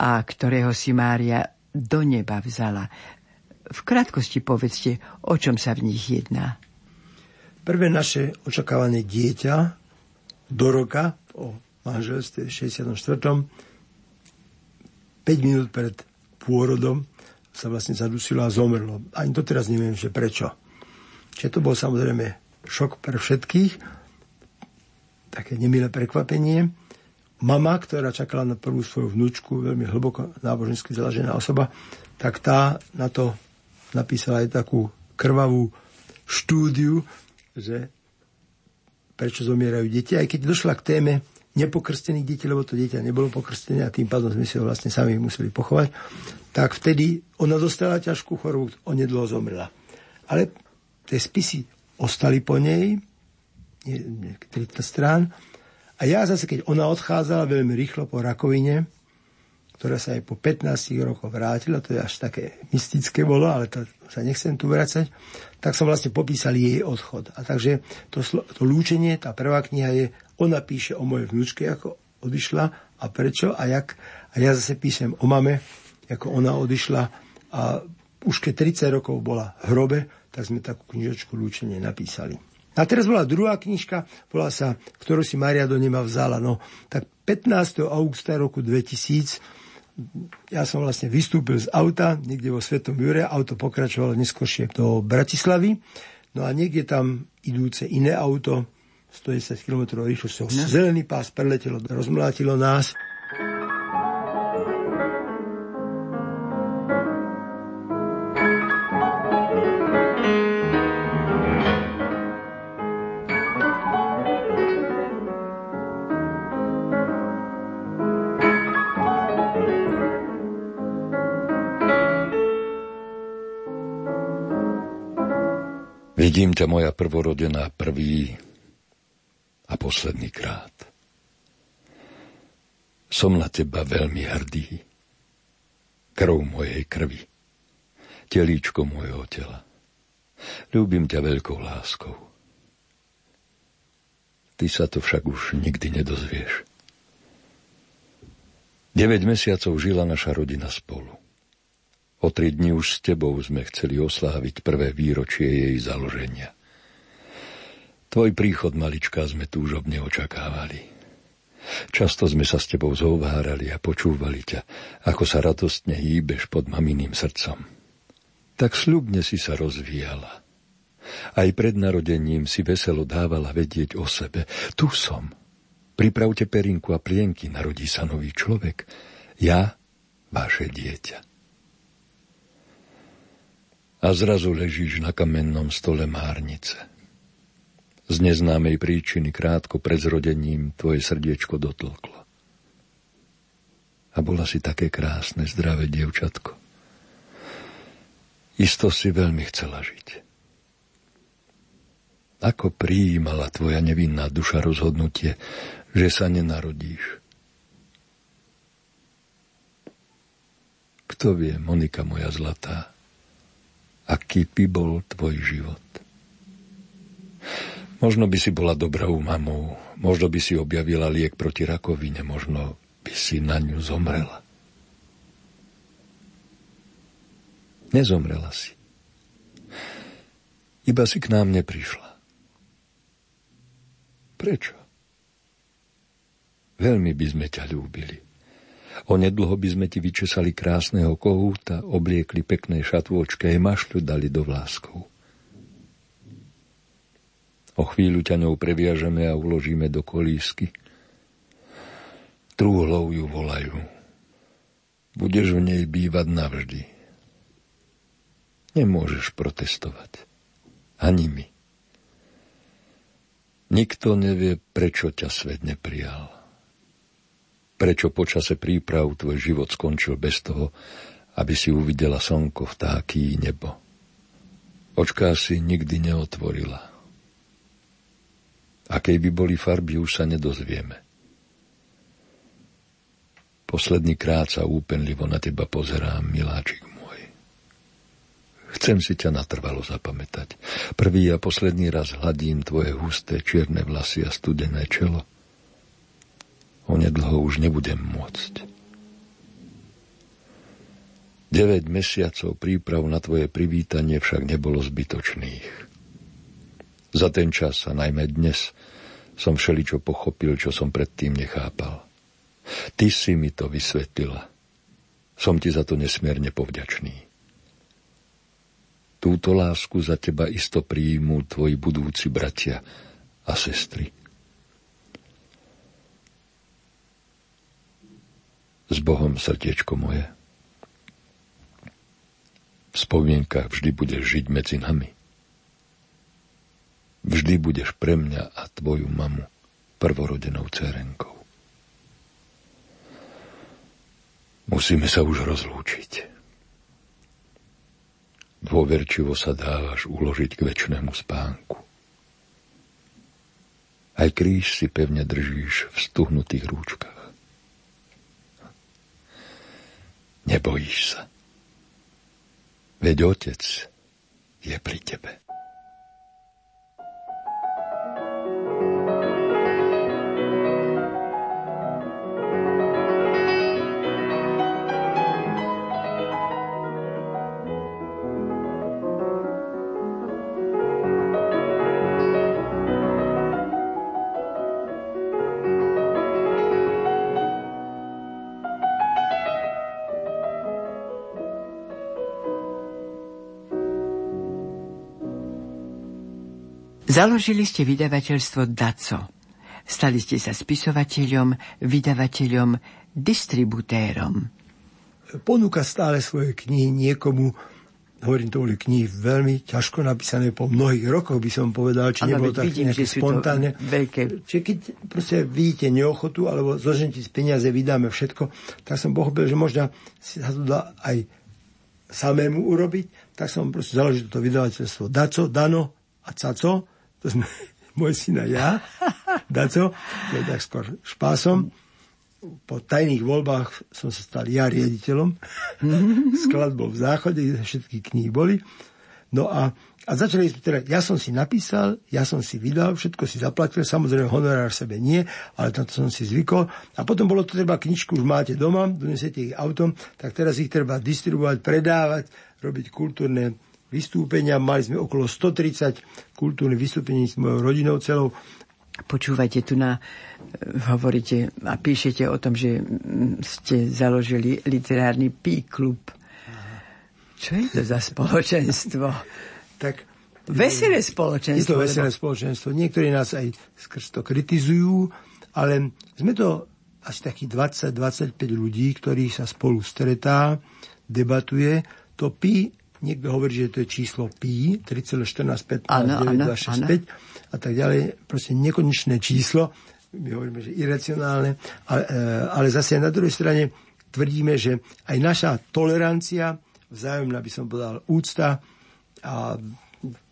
a ktorého si Mária do neba vzala. V krátkosti povedzte, o čom sa v nich jedná. Prvé naše očakávané dieťa do roka o manželstve 64. 5 minút pred pôrodom sa vlastne zadusilo a zomrlo. Ani to neviem, že prečo. Čiže to bol samozrejme šok pre všetkých, také nemilé prekvapenie. Mama, ktorá čakala na prvú svoju vnúčku, veľmi hlboko nábožensky založená osoba, tak tá na to napísala aj takú krvavú štúdiu, že prečo zomierajú deti. Aj keď došla k téme nepokrstených detí, lebo to dieťa nebolo pokrstené a tým pádom sme si ho vlastne sami museli pochovať, tak vtedy ona dostala ťažkú chorobu, onedlho zomrela. Ale tie spisy ostali po nej, 30 strán, a ja zase, keď ona odchádzala veľmi rýchlo po rakovine, ktorá sa aj po 15 rokoch vrátila, to je až také mystické bolo, ale to sa nechcem tu vracať, tak som vlastne popísal jej odchod. A takže to, to lúčenie, tá prvá kniha je, ona píše o mojej vnúčke, ako odišla a prečo a jak. A ja zase píšem o mame, ako ona odišla a už keď 30 rokov bola v hrobe, tak sme takú knižočku lúčenie napísali. A teraz bola druhá knižka, bola sa, ktorú si Maria do neba vzala. No, tak 15. augusta roku 2000 ja som vlastne vystúpil z auta niekde vo Svetom Jure, auto pokračovalo neskôršie do Bratislavy, no a niekde tam idúce iné auto, 110 km rýchlosťou, no. zelený pás preletelo, rozmlátilo nás. Ťa, moja prvorodená, prvý a posledný krát. Som na teba veľmi hrdý. Krv mojej krvi, telíčko môjho tela. Ľúbim ťa veľkou láskou. Ty sa to však už nikdy nedozvieš. 9 mesiacov žila naša rodina spolu. O tri dni už s tebou sme chceli osláviť prvé výročie jej založenia. Tvoj príchod, malička, sme túžobne očakávali. Často sme sa s tebou zhovárali a počúvali ťa, ako sa radostne hýbeš pod maminým srdcom. Tak sľubne si sa rozvíjala. Aj pred narodením si veselo dávala vedieť o sebe. Tu som. Pripravte perinku a plienky, narodí sa nový človek. Ja, vaše dieťa a zrazu ležíš na kamennom stole márnice. Z neznámej príčiny krátko pred zrodením tvoje srdiečko dotlklo. A bola si také krásne, zdravé dievčatko. Isto si veľmi chcela žiť. Ako prijímala tvoja nevinná duša rozhodnutie, že sa nenarodíš? Kto vie, Monika moja zlatá, aký by bol tvoj život. Možno by si bola dobrou mamou, možno by si objavila liek proti rakovine, možno by si na ňu zomrela. Nezomrela si. Iba si k nám neprišla. Prečo? Veľmi by sme ťa ľúbili. Onedlho by sme ti vyčesali krásneho kohúta, obliekli pekné šatôčky a mašľu dali do vláskov. O chvíľu ťa ňou previažeme a uložíme do kolísky. Trúhlou ju volajú. Budeš v nej bývať navždy. Nemôžeš protestovať. Ani my. Nikto nevie, prečo ťa svet neprijal. Prečo počase príprav tvoj život skončil bez toho, aby si uvidela slnko, vtáky i nebo. Očká si nikdy neotvorila. Akej by boli farby, už sa nedozvieme. Posledný krát sa úpenlivo na teba pozerám, miláčik môj. Chcem si ťa natrvalo zapamätať. Prvý a posledný raz hladím tvoje husté čierne vlasy a studené čelo. Onedlho už nebudem môcť. 9 mesiacov príprav na tvoje privítanie však nebolo zbytočných. Za ten čas a najmä dnes som všeličo pochopil, čo som predtým nechápal. Ty si mi to vysvetlila. Som ti za to nesmierne povďačný. Túto lásku za teba isto príjmú tvoji budúci bratia a sestry. S Bohom, srdiečko moje. V spomienkach vždy budeš žiť medzi nami. Vždy budeš pre mňa a tvoju mamu prvorodenou cerenkou. Musíme sa už rozlúčiť. Dôverčivo sa dávaš uložiť k väčšnému spánku. Aj kríž si pevne držíš v stuhnutých rúčkach. Nebojíš sa. Veď otec je pri tebe. Založili ste vydavateľstvo DACO. Stali ste sa spisovateľom, vydavateľom, distributérom. Ponúka stále svoje knihy niekomu, hovorím, to boli knihy veľmi ťažko napísané po mnohých rokoch, by som povedal, či nebolo tak vidím, že spontánne. Veľké... Čiže keď proste vidíte neochotu, alebo zložente z peniaze, vydáme všetko, tak som pochopil, že možno sa to dá aj samému urobiť, tak som proste založil toto vydavateľstvo DACO, DANO a CACO, to sme môj syn a ja, Daco, to je tak skôr špásom. Po tajných voľbách som sa stal ja riaditeľom skladbou v záchode, všetky knihy boli. No a, a začali sme teda, ja som si napísal, ja som si vydal, všetko si zaplatil, samozrejme honorár sebe nie, ale to som si zvykol. A potom bolo to treba, knižku už máte doma, donesete ich autom, tak teraz ich treba distribuovať, predávať, robiť kultúrne vystúpenia. Mali sme okolo 130 kultúrnych vystúpení s mojou rodinou celou. Počúvajte tu na, hovoríte a píšete o tom, že ste založili literárny P klub. Čo je to za spoločenstvo? tak Veselé spoločenstvo. Je to veselé lebo... spoločenstvo. Niektorí nás aj skrz to kritizujú, ale sme to asi takých 20-25 ľudí, ktorí sa spolu stretá, debatuje. To pi Niekto hovorí, že to je číslo pi, 3,1415, 9265 a tak ďalej. Proste nekonečné číslo. My hovoríme, že iracionálne. Ale, e, ale zase na druhej strane tvrdíme, že aj naša tolerancia, vzájomná by som povedal úcta a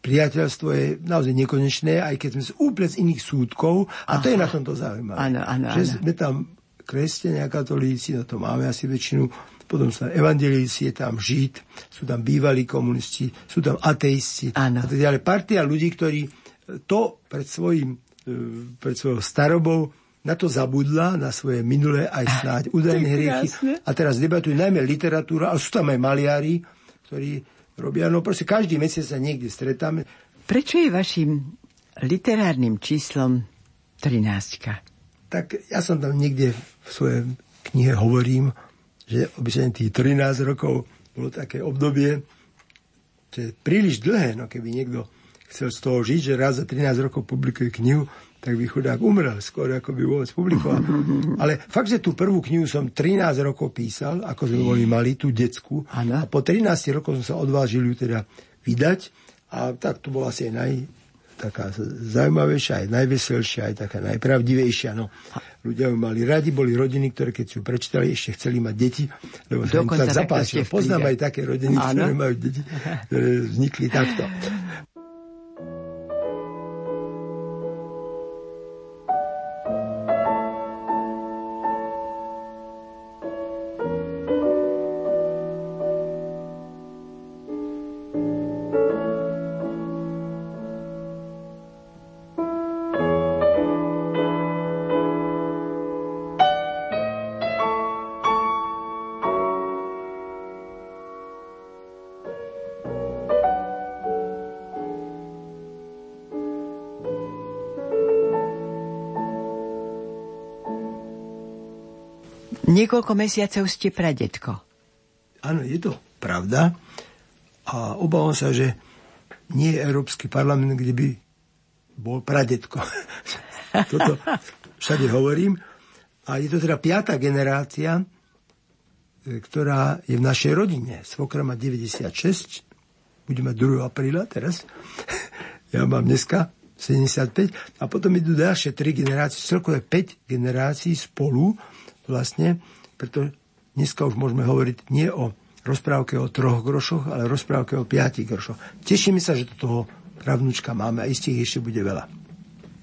priateľstvo je naozaj nekonečné, aj keď sme z úplne z iných súdkov. A Aha. to je na tomto zaujímavé. Ano, ano, že ano. sme tam kresťania, katolíci, no to máme asi väčšinu potom sú tam evangelíci, je tam žid, sú tam bývalí komunisti, sú tam ateisti. A tak ďalej. Partia ľudí, ktorí to pred, svojim, e, pred svojou starobou na to zabudla, na svoje minulé aj snáď údajné hriechy. A teraz debatujú najmä literatúra, ale sú tam aj maliari, ktorí robia, no proste každý mesiac sa niekde stretáme. Prečo je vašim literárnym číslom 13. Tak ja som tam niekde v svojej knihe hovorím, že obyčajne tých 13 rokov bolo také obdobie, že je príliš dlhé, no keby niekto chcel z toho žiť, že raz za 13 rokov publikuje knihu, tak by chudák umrel skôr, ako by vôbec publikoval. Ale fakt, že tú prvú knihu som 13 rokov písal, ako sme boli mali, tú detskú. A po 13 rokoch som sa odvážil ju teda vydať. A tak to bola asi aj naj, taká zaujímavejšia, aj najveselšia, aj taká najpravdivejšia. No, ľudia ju mali radi, boli rodiny, ktoré keď si ju prečítali, ešte chceli mať deti, lebo sa im tak zapáčilo. Poznám aj také rodiny, Áno. ktoré majú deti, ktoré vznikli takto. Niekoľko mesiacov ste pradetko. Áno, je to pravda. A obávam sa, že nie je Európsky parlament, kde by bol pradetko. Toto všade hovorím. A je to teda piatá generácia, e, ktorá je v našej rodine. Svokra má 96, bude mať 2. apríla teraz. Ja mám dneska 75. A potom idú ďalšie tri generácie, celkové 5 generácií spolu vlastne, preto dneska už môžeme hovoriť nie o rozprávke o troch grošoch, ale rozprávke o piatich grošoch. Tešíme sa, že to toho pravnúčka máme a istých ešte bude veľa.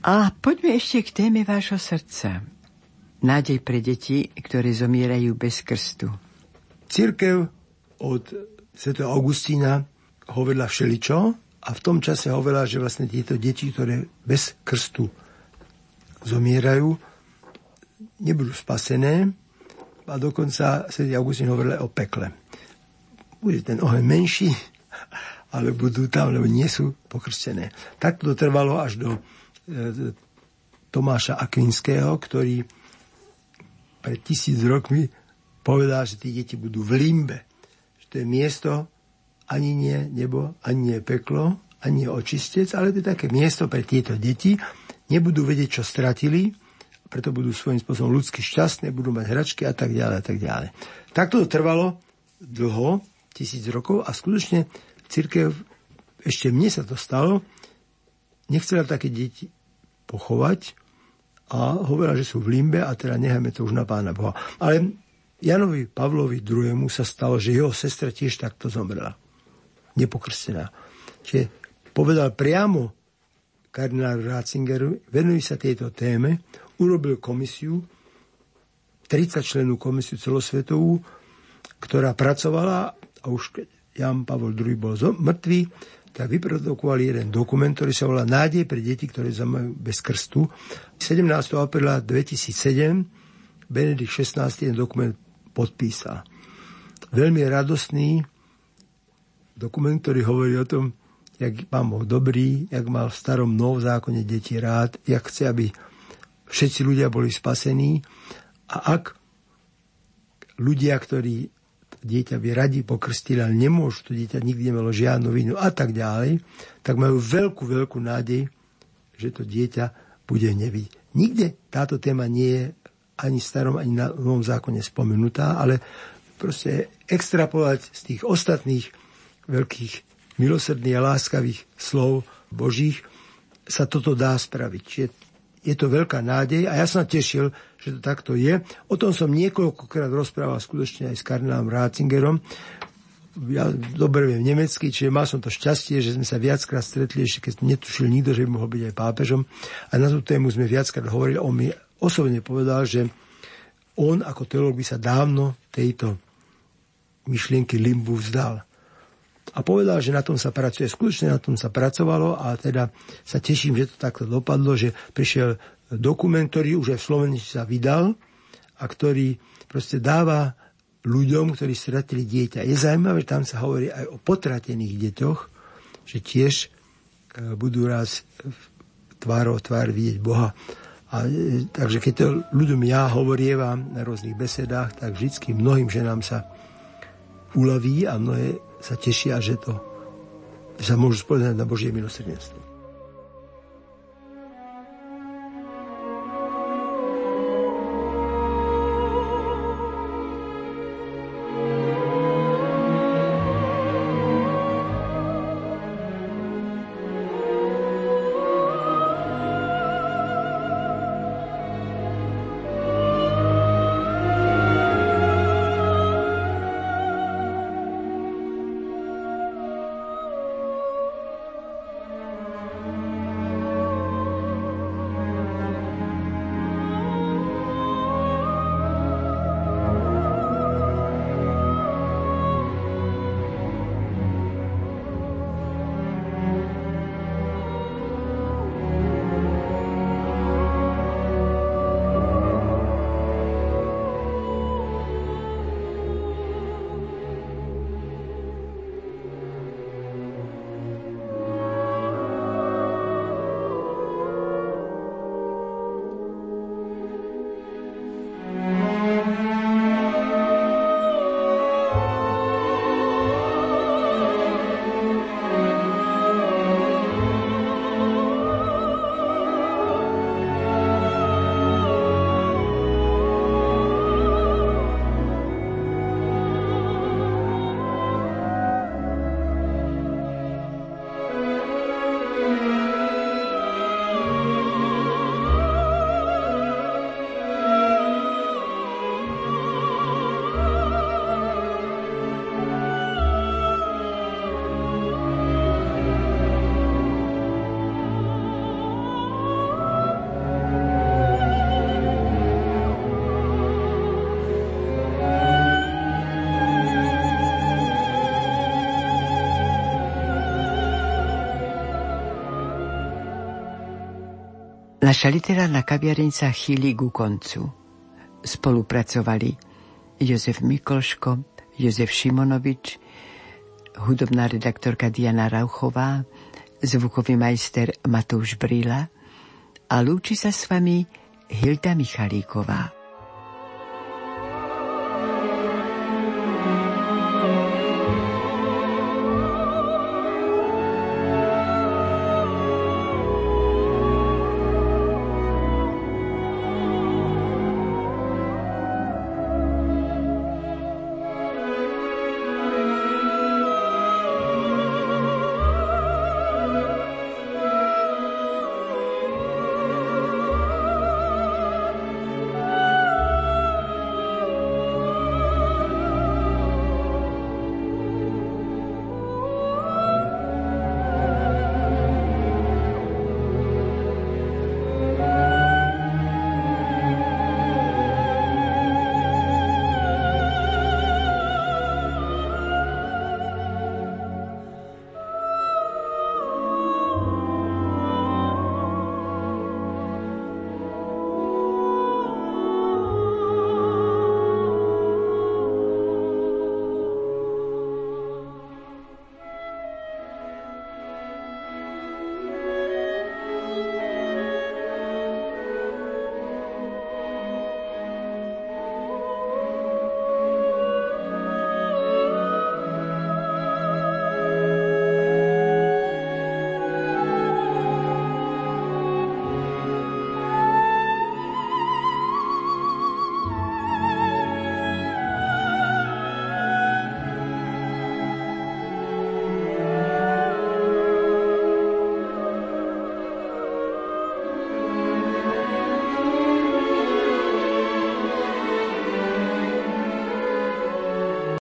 A poďme ešte k téme vášho srdca. Nádej pre deti, ktoré zomierajú bez krstu. Církev od Sv. Augustína hovorila všeličo a v tom čase hovorila, že vlastne tieto deti, ktoré bez krstu zomierajú, nebudú spasené a dokonca Sv. Augustín hovoril o pekle. Bude ten oheň menší, ale budú tam, lebo nie sú pokrstené. Tak to trvalo až do e, Tomáša Akvinského, ktorý pred tisíc rokmi povedal, že tí deti budú v limbe. Že to je miesto ani nie nebo, ani nie peklo, ani očistec, ale to je také miesto pre tieto deti. Nebudú vedieť, čo stratili, preto budú svojím spôsobom ľudsky šťastné, budú mať hračky a tak ďalej a tak ďalej. Takto to trvalo dlho, tisíc rokov a skutočne církev, ešte mne sa to stalo, nechcela také deti pochovať a hovorila, že sú v limbe a teda necháme to už na pána Boha. Ale Janovi Pavlovi II. sa stalo, že jeho sestra tiež takto zomrela. Nepokrstená. Čiže povedal priamo kardinál Ratzingeru, venuj sa tejto téme, urobil komisiu, 30 členú komisiu celosvetovú, ktorá pracovala a už keď Jan Pavol II bol mŕtvý, tak vyprodukovali jeden dokument, ktorý sa volá Nádej pre deti, ktoré zamajú bez krstu. 17. apríla 2007 Benedikt XVI ten dokument podpísal. Veľmi radostný dokument, ktorý hovorí o tom, jak pán Boh dobrý, jak mal v starom nov zákone deti rád, jak chce, aby všetci ľudia boli spasení a ak ľudia, ktorí dieťa by radi pokrstili, ale nemôžu to dieťa, nikdy nemalo žiadnu vinu a tak ďalej, tak majú veľkú, veľkú nádej, že to dieťa bude neviť. Nikde táto téma nie je ani v starom, ani na novom zákone spomenutá, ale proste extrapolovať z tých ostatných veľkých milosrdných a láskavých slov Božích sa toto dá spraviť. Čiže je to veľká nádej a ja som tešil, že to takto je. O tom som niekoľkokrát rozprával skutočne aj s kardinálom Ratzingerom. Ja dobre viem nemecky, čiže mal som to šťastie, že sme sa viackrát stretli, ešte keď netušil nikto, že by mohol byť aj pápežom. A na tú tému sme viackrát hovorili. On mi osobne povedal, že on ako teológ by sa dávno tejto myšlienky limbu vzdal a povedal, že na tom sa pracuje. Skutočne na tom sa pracovalo a teda sa teším, že to takto dopadlo, že prišiel dokument, ktorý už aj v Slovenici sa vydal a ktorý proste dáva ľuďom, ktorí stratili dieťa. Je zaujímavé, že tam sa hovorí aj o potratených deťoch, že tiež e, budú raz tvárou tvár vidieť Boha. A, e, takže keď to ľuďom ja hovorievam na rôznych besedách, tak vždy mnohým ženám sa uľaví a mnohé sa tešia, že to že sa môžu spovedať na Božie milosrdenstvo. Naša literárna kaviareň sa chýli ku koncu. Spolupracovali Jozef Mikolško, Jozef Šimonovič, hudobná redaktorka Diana Rauchová, zvukový majster Matúš Brila a lúči sa s vami Hilda Michalíková.